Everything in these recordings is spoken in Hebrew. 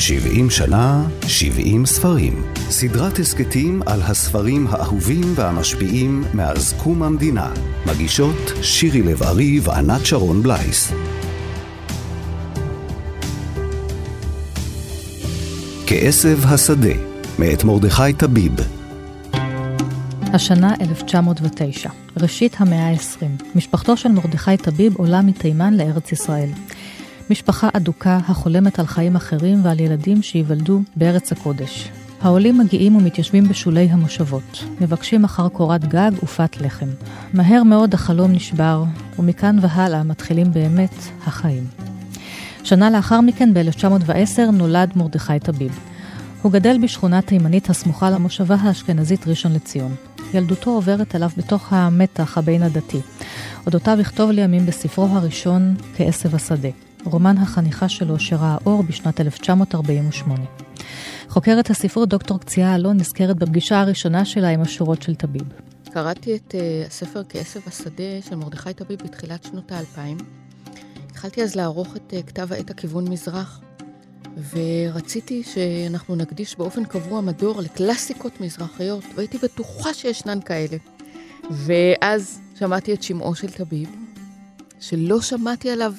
70 שנה, 70 ספרים. סדרת הסכתים על הספרים האהובים והמשפיעים מאז קום המדינה. מגישות שירי לב-ארי וענת שרון בלייס. כעשב השדה, מאת מרדכי טביב. השנה 1909, ראשית המאה ה-20. משפחתו של מרדכי טביב עולה מתימן לארץ ישראל. משפחה אדוקה החולמת על חיים אחרים ועל ילדים שייוולדו בארץ הקודש. העולים מגיעים ומתיישבים בשולי המושבות, מבקשים אחר קורת גג ופת לחם. מהר מאוד החלום נשבר, ומכאן והלאה מתחילים באמת החיים. שנה לאחר מכן, ב-1910, נולד מרדכי טביב. הוא גדל בשכונה תימנית הסמוכה למושבה האשכנזית ראשון לציון. ילדותו עוברת אליו בתוך המתח הבין הדתי. אודותיו יכתוב לימים בספרו הראשון, כעשב השדה. רומן החניכה שלו שראה אור בשנת 1948. חוקרת הספרות דוקטור קציעה אלון נזכרת בפגישה הראשונה שלה עם השורות של טביב. קראתי את uh, הספר כעשב השדה של מרדכי טביב בתחילת שנות האלפיים. התחלתי אז לערוך את uh, כתב העת הכיוון מזרח, ורציתי שאנחנו נקדיש באופן קבוע מדור לקלאסיקות מזרחיות, והייתי בטוחה שישנן כאלה. ואז שמעתי את שמעו של טביב, שלא שמעתי עליו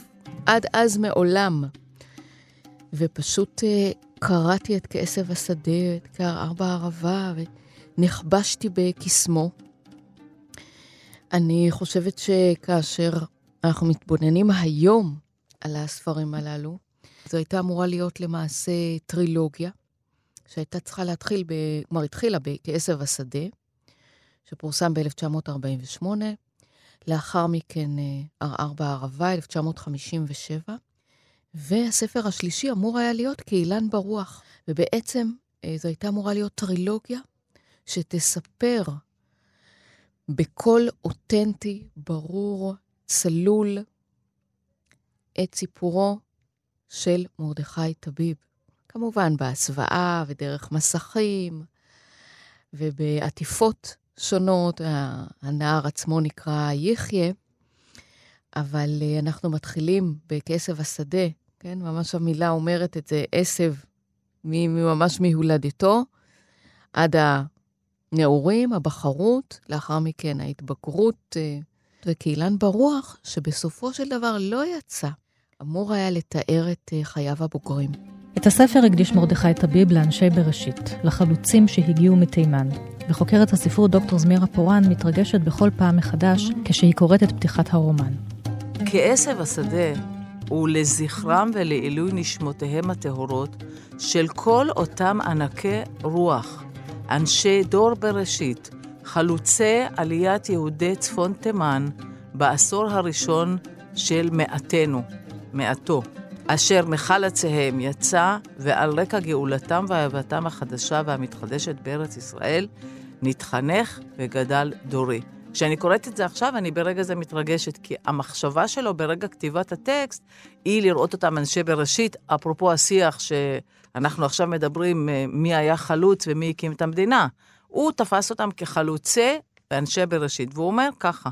עד אז מעולם. ופשוט uh, קראתי את כעשב השדה, את קער בערבה, ונכבשתי בקסמו. אני חושבת שכאשר אנחנו מתבוננים היום על הספרים הללו, זו הייתה אמורה להיות למעשה טרילוגיה, שהייתה צריכה להתחיל, ב... כלומר התחילה בכעשב השדה, שפורסם ב-1948, לאחר מכן ערער אה, בערבה, 1957, והספר השלישי אמור היה להיות כאילן ברוח, ובעצם אה, זו הייתה אמורה להיות טרילוגיה שתספר בקול אותנטי, ברור, צלול, את סיפורו של מרדכי טביב. כמובן בהסוואה ודרך מסכים ובעטיפות שונות, הנער עצמו נקרא יחיה, אבל אה, אנחנו מתחילים בכסף השדה, כן? ממש המילה אומרת את זה, עשב ממש מהולדתו, עד הנעורים, הבחרות, לאחר מכן ההתבגרות, אה, וקהילן ברוח, שבסופו של דבר לא יצא, אמור היה לתאר את אה, חייו הבוגרים. את הספר הקדיש מרדכי טביב לאנשי בראשית, לחלוצים שהגיעו מתימן, וחוקרת הספרות דוקטור זמירה פורן מתרגשת בכל פעם מחדש כשהיא קוראת את פתיחת הרומן. כעשב השדה הוא לזכרם ולעילוי נשמותיהם הטהורות של כל אותם ענקי רוח, אנשי דור בראשית, חלוצי עליית יהודי צפון תימן בעשור הראשון של מעתנו, מעתו. אשר מחלציהם יצא, ועל רקע גאולתם ואהבתם החדשה והמתחדשת בארץ ישראל, נתחנך וגדל דורי. כשאני קוראת את זה עכשיו, אני ברגע זה מתרגשת, כי המחשבה שלו ברגע כתיבת הטקסט, היא לראות אותם אנשי בראשית, אפרופו השיח שאנחנו עכשיו מדברים, אה, מי היה חלוץ ומי הקים את המדינה. הוא תפס אותם כחלוצי ואנשי בראשית, והוא אומר ככה,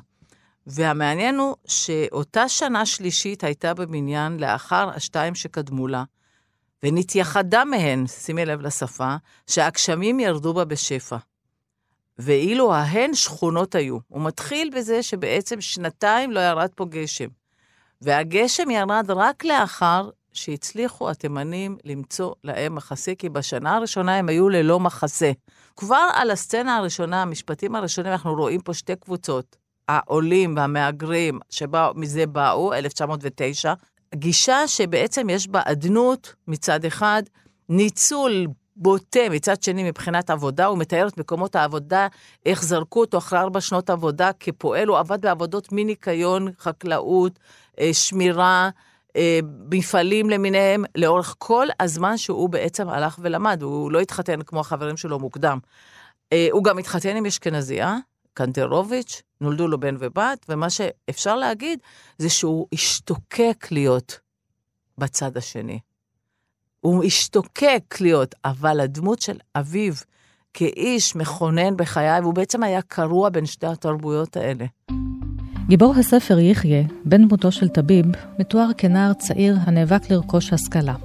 והמעניין הוא שאותה שנה שלישית הייתה בבניין לאחר השתיים שקדמו לה, ונתייחדה מהן, שימי לב לשפה, שהגשמים ירדו בה בשפע. ואילו ההן שכונות היו. הוא מתחיל בזה שבעצם שנתיים לא ירד פה גשם. והגשם ירד רק לאחר שהצליחו התימנים למצוא להם מחסה, כי בשנה הראשונה הם היו ללא מחסה. כבר על הסצנה הראשונה, המשפטים הראשונים, אנחנו רואים פה שתי קבוצות. העולים והמהגרים שמזה באו, 1909, גישה שבעצם יש בה אדנות מצד אחד, ניצול בוטה מצד שני מבחינת עבודה, הוא מתאר את מקומות העבודה, איך זרקו אותו אחרי ארבע שנות עבודה כפועל, הוא עבד בעבודות מניקיון, חקלאות, אה, שמירה, אה, מפעלים למיניהם, לאורך כל הזמן שהוא בעצם הלך ולמד, הוא לא התחתן כמו החברים שלו מוקדם. אה, הוא גם התחתן עם אשכנזייה, קנטרוביץ', נולדו לו בן ובת, ומה שאפשר להגיד זה שהוא השתוקק להיות בצד השני. הוא השתוקק להיות, אבל הדמות של אביו כאיש מכונן בחיי, והוא בעצם היה קרוע בין שתי התרבויות האלה. גיבור הספר יחיה, בן דמותו של טביב, מתואר כנער צעיר הנאבק לרכוש השכלה.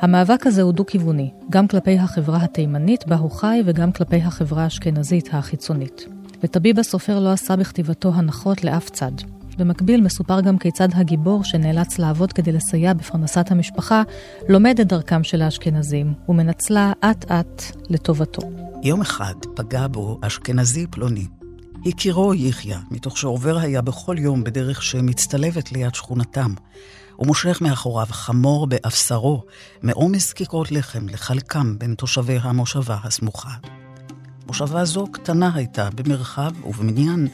המאבק הזה הוא דו-כיווני, גם כלפי החברה התימנית בה הוא חי וגם כלפי החברה האשכנזית החיצונית. וטביב הסופר לא עשה בכתיבתו הנחות לאף צד. במקביל מסופר גם כיצד הגיבור שנאלץ לעבוד כדי לסייע בפרנסת המשפחה, לומד את דרכם של האשכנזים, ומנצלה אט-אט לטובתו. יום אחד פגע בו אשכנזי פלוני. הכירו יחיא, מתוך שעובר היה בכל יום בדרך שמצטלבת ליד שכונתם. הוא מושך מאחוריו חמור באפסרו, מעומס כיכרות לחם לחלקם בין תושבי המושבה הסמוכה. מושבה זו קטנה הייתה במרחב ובמניין,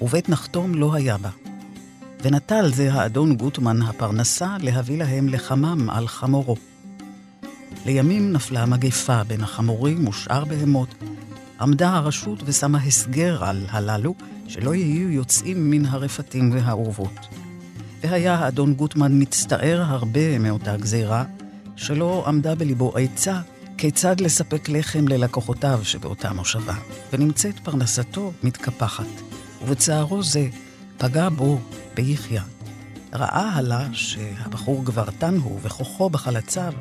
ובית נחתום לא היה בה. ונטל זה האדון גוטמן הפרנסה להביא להם לחמם על חמורו. לימים נפלה מגפה בין החמורים ושאר בהמות. עמדה הרשות ושמה הסגר על הללו, שלא יהיו יוצאים מן הרפתים והאורבות. והיה האדון גוטמן מצטער הרבה מאותה גזירה, שלא עמדה בליבו עצה כיצד לספק לחם ללקוחותיו שבאותה מושבה, ונמצאת פרנסתו מתקפחת. ובצערו זה פגע בו, ביחיא. ראה הלה שהבחור גברתן הוא וכוחו בחלציו,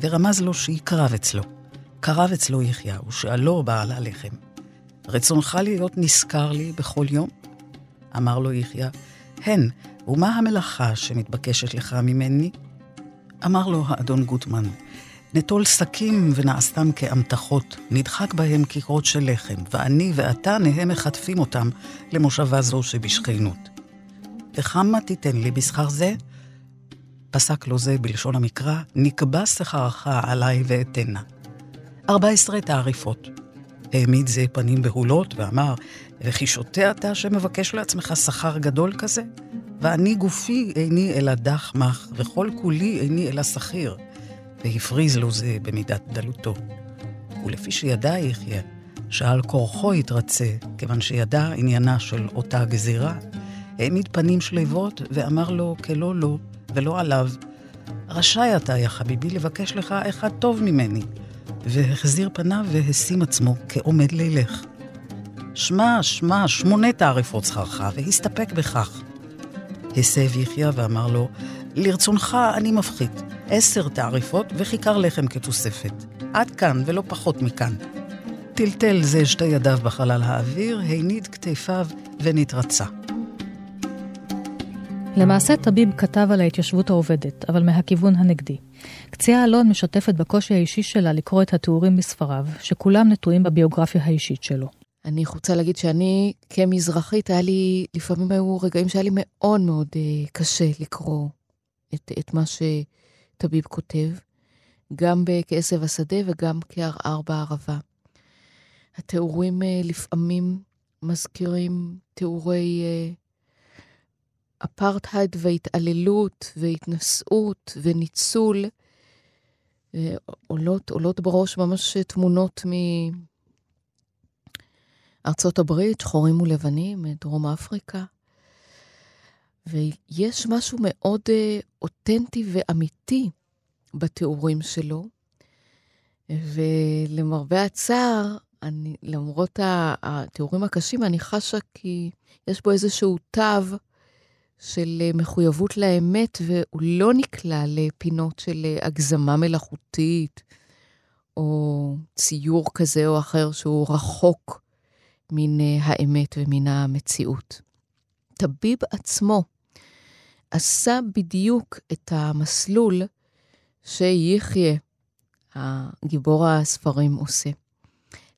ורמז לו שיקרב אצלו. קרב אצלו יחיא, ושאלו בעל הלחם, רצונך להיות נשכר לי בכל יום? אמר לו יחיא, הן, ומה המלאכה שמתבקשת לך ממני? אמר לו האדון גוטמן, נטול שקים ונעשתם כאמתחות, נדחק בהם כיכרות של לחם, ואני ואתה נהיה מחטפים אותם למושבה זו שבשכנות. וכמה תיתן לי בשכר זה? פסק לו זה בלשון המקרא, נקבע שכרך עליי ואתנה. ארבע עשרה תעריפות. העמיד זה פנים בהולות ואמר, וכי שותה אתה שמבקש לעצמך שכר גדול כזה? ואני גופי איני אלא דח מח, וכל כולי איני אלא שכיר. והפריז לו זה במידת דלותו. ולפי שידע יחיה, שעל כורחו יתרצה, כיוון שידע עניינה של אותה גזירה, העמיד פנים שלוות ואמר לו כלא לו ולא עליו, רשאי אתה, יא חביבי, לבקש לך אחד טוב ממני. והחזיר פניו והשים עצמו כעומד לילך. שמע, שמע, שמונה תעריפות שכרך, והסתפק בכך. הסב יחיא ואמר לו, לרצונך אני מפחית, עשר תעריפות וכיכר לחם כתוספת. עד כאן ולא פחות מכאן. טלטל זה שתי ידיו בחלל האוויר, הניד כתפיו ונתרצה. למעשה טביב כתב על ההתיישבות העובדת, אבל מהכיוון הנגדי. קציעה אלון משתפת בקושי האישי שלה לקרוא את התיאורים בספריו, שכולם נטועים בביוגרפיה האישית שלו. אני רוצה להגיד שאני כמזרחית, היה לי, לפעמים היו רגעים שהיה לי מאוד מאוד uh, קשה לקרוא את, את מה שטביב כותב, גם בכעשב השדה וגם כערער בערבה. התיאורים uh, לפעמים מזכירים תיאורי uh, אפרטהייד והתעללות והתנשאות וניצול. עולות, עולות בראש ממש תמונות מ... ארצות הברית, שחורים ולבנים, דרום אפריקה. ויש משהו מאוד uh, אותנטי ואמיתי בתיאורים שלו, ולמרבה הצער, אני, למרות התיאורים הקשים, אני חשה כי יש בו איזשהו תו של אה, מחויבות לאמת, והוא לא נקלע לפינות של אה, הגזמה מלאכותית, או ציור כזה או אחר שהוא רחוק מן האמת ומן המציאות. טביב עצמו עשה בדיוק את המסלול שיחיה, הגיבור הספרים, עושה.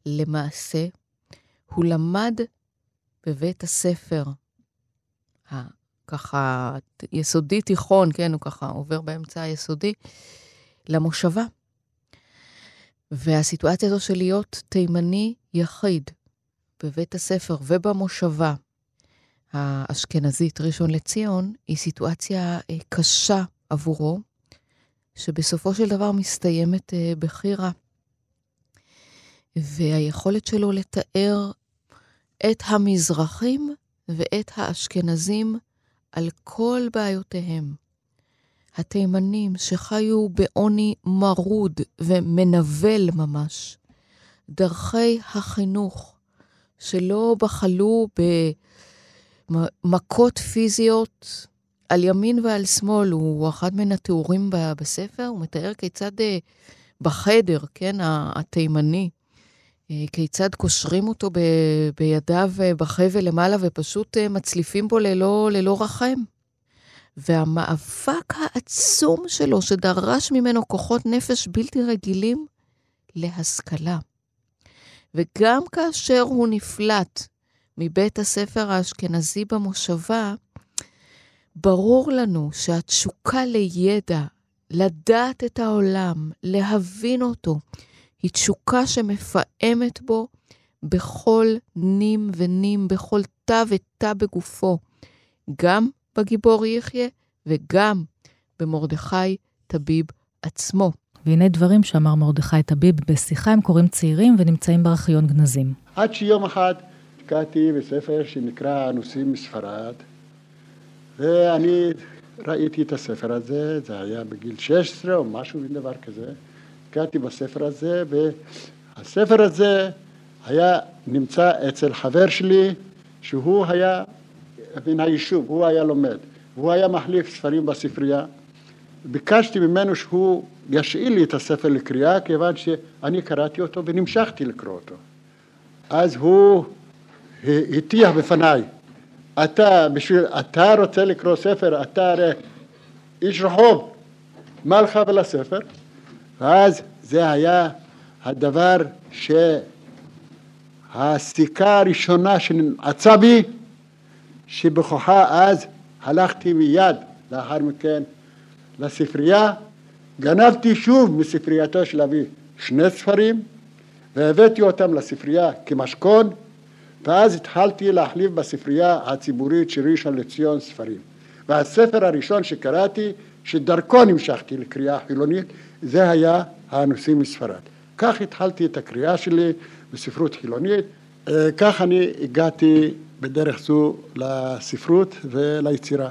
למעשה, הוא למד בבית הספר, ככה יסודי תיכון, כן, הוא ככה עובר באמצע היסודי, למושבה. והסיטואציה הזו של להיות תימני יחיד, בבית הספר ובמושבה האשכנזית ראשון לציון, היא סיטואציה אה, קשה עבורו, שבסופו של דבר מסתיימת אה, בחירה. והיכולת שלו לתאר את המזרחים ואת האשכנזים על כל בעיותיהם. התימנים שחיו בעוני מרוד ומנבל ממש, דרכי החינוך שלא בחלו במכות פיזיות על ימין ועל שמאל, הוא אחד מן התיאורים בספר, הוא מתאר כיצד בחדר, כן, התימני, כיצד קושרים אותו בידיו בחבל למעלה ופשוט מצליפים בו ללא, ללא רחם. והמאבק העצום שלו, שדרש ממנו כוחות נפש בלתי רגילים, להשכלה. וגם כאשר הוא נפלט מבית הספר האשכנזי במושבה, ברור לנו שהתשוקה לידע, לדעת את העולם, להבין אותו, היא תשוקה שמפעמת בו בכל נים ונים, בכל תא ותא בגופו, גם בגיבור יחיה וגם במרדכי טביב עצמו. והנה דברים שאמר מרדכי טביב בשיחה עם קוראים צעירים ונמצאים בארכיון גנזים. עד שיום אחד קראתי בספר שנקרא הנוסעים מספרד, ואני ראיתי את הספר הזה, זה היה בגיל 16 או משהו, דבר כזה. קראתי בספר הזה, והספר הזה היה נמצא אצל חבר שלי, שהוא היה מן היישוב, הוא היה לומד, והוא היה מחליף ספרים בספרייה. ביקשתי ממנו שהוא ישאיל לי את הספר לקריאה, כיוון שאני קראתי אותו ונמשכתי לקרוא אותו. אז הוא הטיח בפניי, אתה, בשביל, אתה רוצה לקרוא ספר, אתה הרי איש רחוב, מה לך ולספר? ואז זה היה הדבר שהסיכה הראשונה שנעצה בי, שבכוחה אז הלכתי מיד לאחר מכן לספרייה, גנבתי שוב מספרייתו של אבי שני ספרים והבאתי אותם לספרייה כמשכון ואז התחלתי להחליף בספרייה הציבורית של ראשון לציון ספרים והספר הראשון שקראתי שדרכו נמשכתי לקריאה חילונית זה היה הנושאים מספרד. כך התחלתי את הקריאה שלי בספרות חילונית, אה, כך אני הגעתי בדרך זו לספרות וליצירה.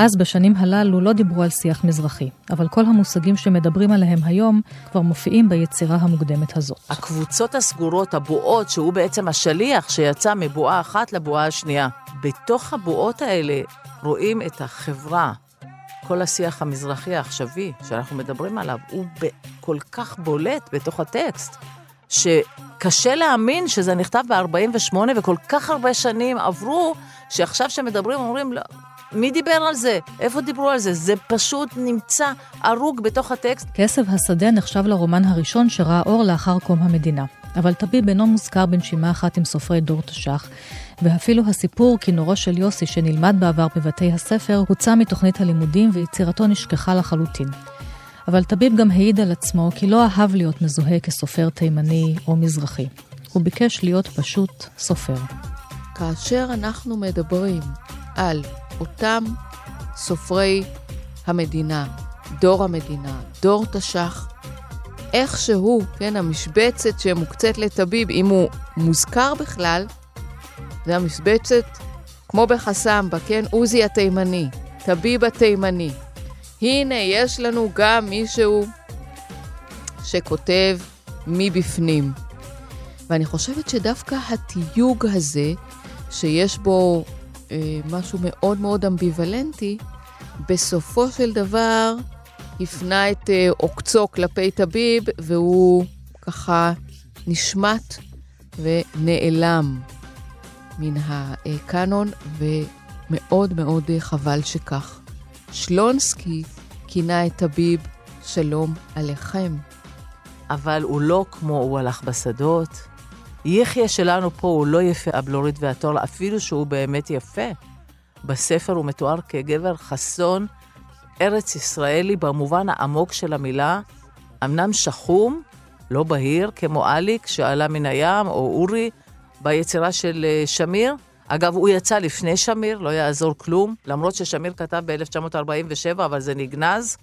אז בשנים הללו לא דיברו על שיח מזרחי, אבל כל המושגים שמדברים עליהם היום כבר מופיעים ביצירה המוקדמת הזאת. הקבוצות הסגורות, הבועות, שהוא בעצם השליח שיצא מבועה אחת לבועה השנייה. בתוך הבועות האלה רואים את החברה, כל השיח המזרחי העכשווי שאנחנו מדברים עליו, הוא כל כך בולט בתוך הטקסט, שקשה להאמין שזה נכתב ב-48 וכל כך הרבה שנים עברו, שעכשיו שמדברים אומרים, לא, מי דיבר על זה? איפה דיברו על זה? זה פשוט נמצא הרוג בתוך הטקסט. כסף השדה נחשב לרומן הראשון שראה אור לאחר קום המדינה. אבל טביב אינו מוזכר בנשימה אחת עם סופרי דור תש"ח, ואפילו הסיפור כינורו של יוסי שנלמד בעבר בבתי הספר הוצא מתוכנית הלימודים ויצירתו נשכחה לחלוטין. אבל טביב גם העיד על עצמו כי לא אהב להיות מזוהה כסופר תימני או מזרחי. הוא ביקש להיות פשוט סופר. כאשר אנחנו מדברים על אותם סופרי המדינה, דור המדינה, דור תש"ח, איכשהו, כן, המשבצת שמוקצית לטביב, אם הוא מוזכר בכלל, זה המשבצת, כמו בחסמבה, כן, עוזי התימני, טביב התימני. הנה, יש לנו גם מישהו שכותב מבפנים. ואני חושבת שדווקא התיוג הזה, שיש בו משהו מאוד מאוד אמביוולנטי, בסופו של דבר הפנה את אה, עוקצו כלפי טביב, והוא ככה נשמט ונעלם מן הקאנון, ומאוד מאוד חבל שכך. שלונסקי כינה את טביב שלום עליכם. אבל הוא לא כמו הוא הלך בשדות. יחיא שלנו פה הוא לא יפה הבלורית והתור, אפילו שהוא באמת יפה. בספר הוא מתואר כגבר חסון, ארץ ישראלי במובן העמוק של המילה, אמנם שחום, לא בהיר, כמו אליק שעלה מן הים, או אורי ביצירה של אה, שמיר. אגב, הוא יצא לפני שמיר, לא יעזור כלום, למרות ששמיר כתב ב-1947, אבל זה נגנז.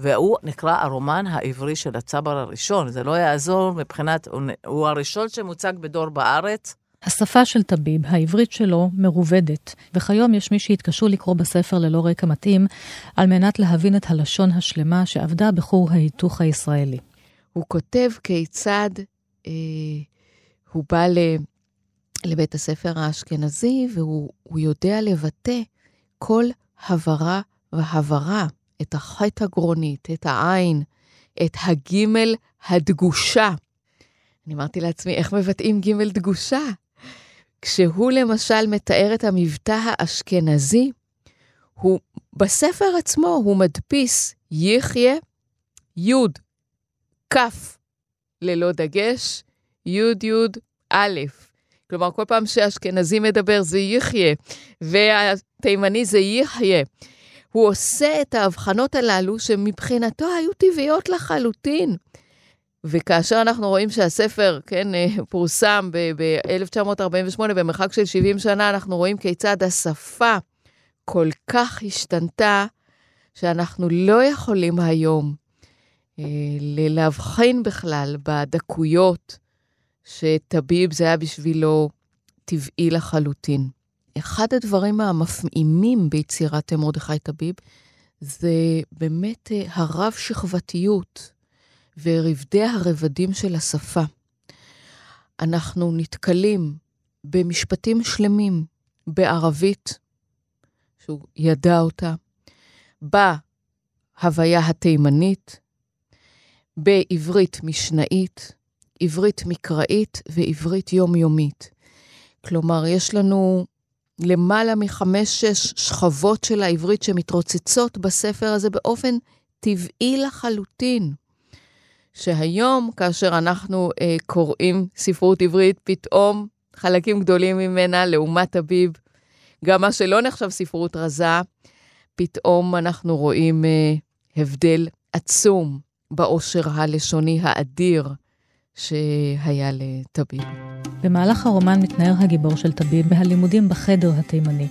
והוא נקרא הרומן העברי של הצבר הראשון. זה לא יעזור מבחינת, הוא הראשון שמוצג בדור בארץ. השפה של טביב, העברית שלו, מרובדת, וכיום יש מי שהתקשו לקרוא בספר ללא רקע מתאים, על מנת להבין את הלשון השלמה שאבדה בכור ההיתוך הישראלי. הוא כותב כיצד אה, הוא בא ל, לבית הספר האשכנזי, והוא יודע לבטא כל הברה והברה, את החטא הגרונית, את העין, את הגימל הדגושה. אני אמרתי לעצמי, איך מבטאים גימל דגושה? כשהוא למשל מתאר את המבטא האשכנזי, הוא, בספר עצמו הוא מדפיס יחיה, יוד, כף, ללא דגש, יוד יוד א'. כלומר, כל פעם שאשכנזי מדבר זה יחיה, והתימני זה יחיה. הוא עושה את ההבחנות הללו שמבחינתו היו טבעיות לחלוטין. וכאשר אנחנו רואים שהספר, כן, אה, פורסם ב-1948, במרחק של 70 שנה, אנחנו רואים כיצד השפה כל כך השתנתה, שאנחנו לא יכולים היום אה, להבחין בכלל בדקויות שטביב זה היה בשבילו טבעי לחלוטין. אחד הדברים המפעימים ביצירת מרדכי טביב זה באמת אה, הרב-שכבתיות ורבדי הרבדים של השפה. אנחנו נתקלים במשפטים שלמים בערבית, שהוא ידע אותה, בהוויה התימנית, בעברית משנאית, עברית מקראית ועברית יומיומית. כלומר, יש לנו למעלה מחמש-שש שכבות של העברית שמתרוצצות בספר הזה באופן טבעי לחלוטין. שהיום, כאשר אנחנו אה, קוראים ספרות עברית, פתאום חלקים גדולים ממנה, לעומת אביב, גם מה שלא נחשב ספרות רזה, פתאום אנחנו רואים אה, הבדל עצום באושר הלשוני האדיר שהיה לטביב. במהלך הרומן מתנער הגיבור של טביב מהלימודים בחדר התימני.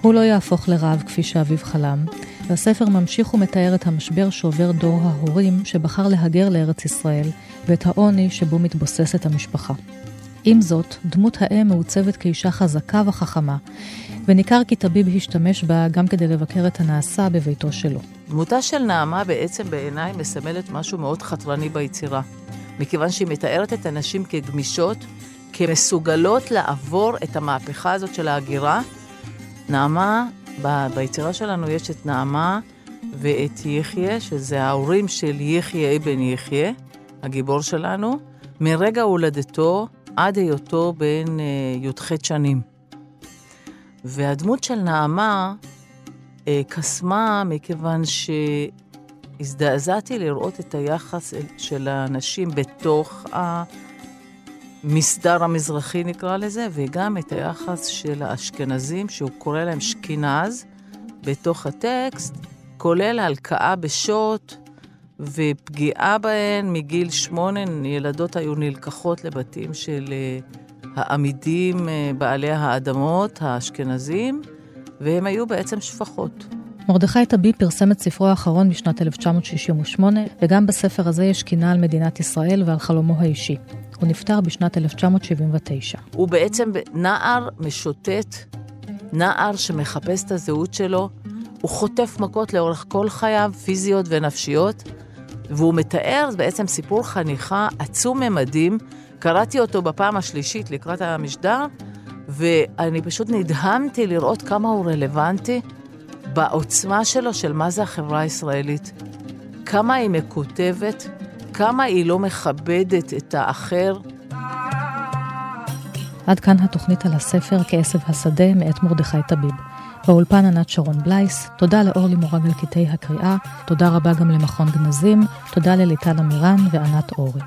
הוא לא יהפוך לרב כפי שאביו חלם, והספר ממשיך ומתאר את המשבר שעובר דור ההורים שבחר להגר לארץ ישראל, ואת העוני שבו מתבוססת המשפחה. עם זאת, דמות האם מעוצבת כאישה חזקה וחכמה, וניכר כי טביב השתמש בה גם כדי לבקר את הנעשה בביתו שלו. דמותה של נעמה בעצם בעיניי מסמלת משהו מאוד חתרני ביצירה. מכיוון שהיא מתארת את הנשים כגמישות, כמסוגלות לעבור את המהפכה הזאת של ההגירה. נעמה, ב- ביצירה שלנו יש את נעמה ואת יחיה, שזה ההורים של יחיה אבן יחיה, הגיבור שלנו, מרגע הולדתו עד היותו בן אה, י"ח שנים. והדמות של נעמה אה, קסמה מכיוון ש... הזדעזעתי לראות את היחס של האנשים בתוך המסדר המזרחי, נקרא לזה, וגם את היחס של האשכנזים, שהוא קורא להם שכינז, בתוך הטקסט, כולל הלקאה בשוט ופגיעה בהן מגיל שמונה. ילדות היו נלקחות לבתים של אה, העמידים, אה, בעלי האדמות, האשכנזים, והם היו בעצם שפחות. מרדכי טבי פרסם את ספרו האחרון בשנת 1968, וגם בספר הזה יש קינה על מדינת ישראל ועל חלומו האישי. הוא נפטר בשנת 1979. הוא בעצם נער משוטט, נער שמחפש את הזהות שלו. הוא חוטף מכות לאורך כל חייו, פיזיות ונפשיות, והוא מתאר בעצם סיפור חניכה עצום ממדים. קראתי אותו בפעם השלישית לקראת המשדר, ואני פשוט נדהמתי לראות כמה הוא רלוונטי. בעוצמה שלו של מה זה החברה הישראלית. כמה היא מקוטבת, כמה היא לא מכבדת את האחר. עד כאן התוכנית על הספר כעשב השדה מאת מרדכי טביב. באולפן ענת שרון בלייס, תודה לאורלי מורג על קטעי הקריאה, תודה רבה גם למכון גנזים, תודה לליטל אמירן וענת אורי.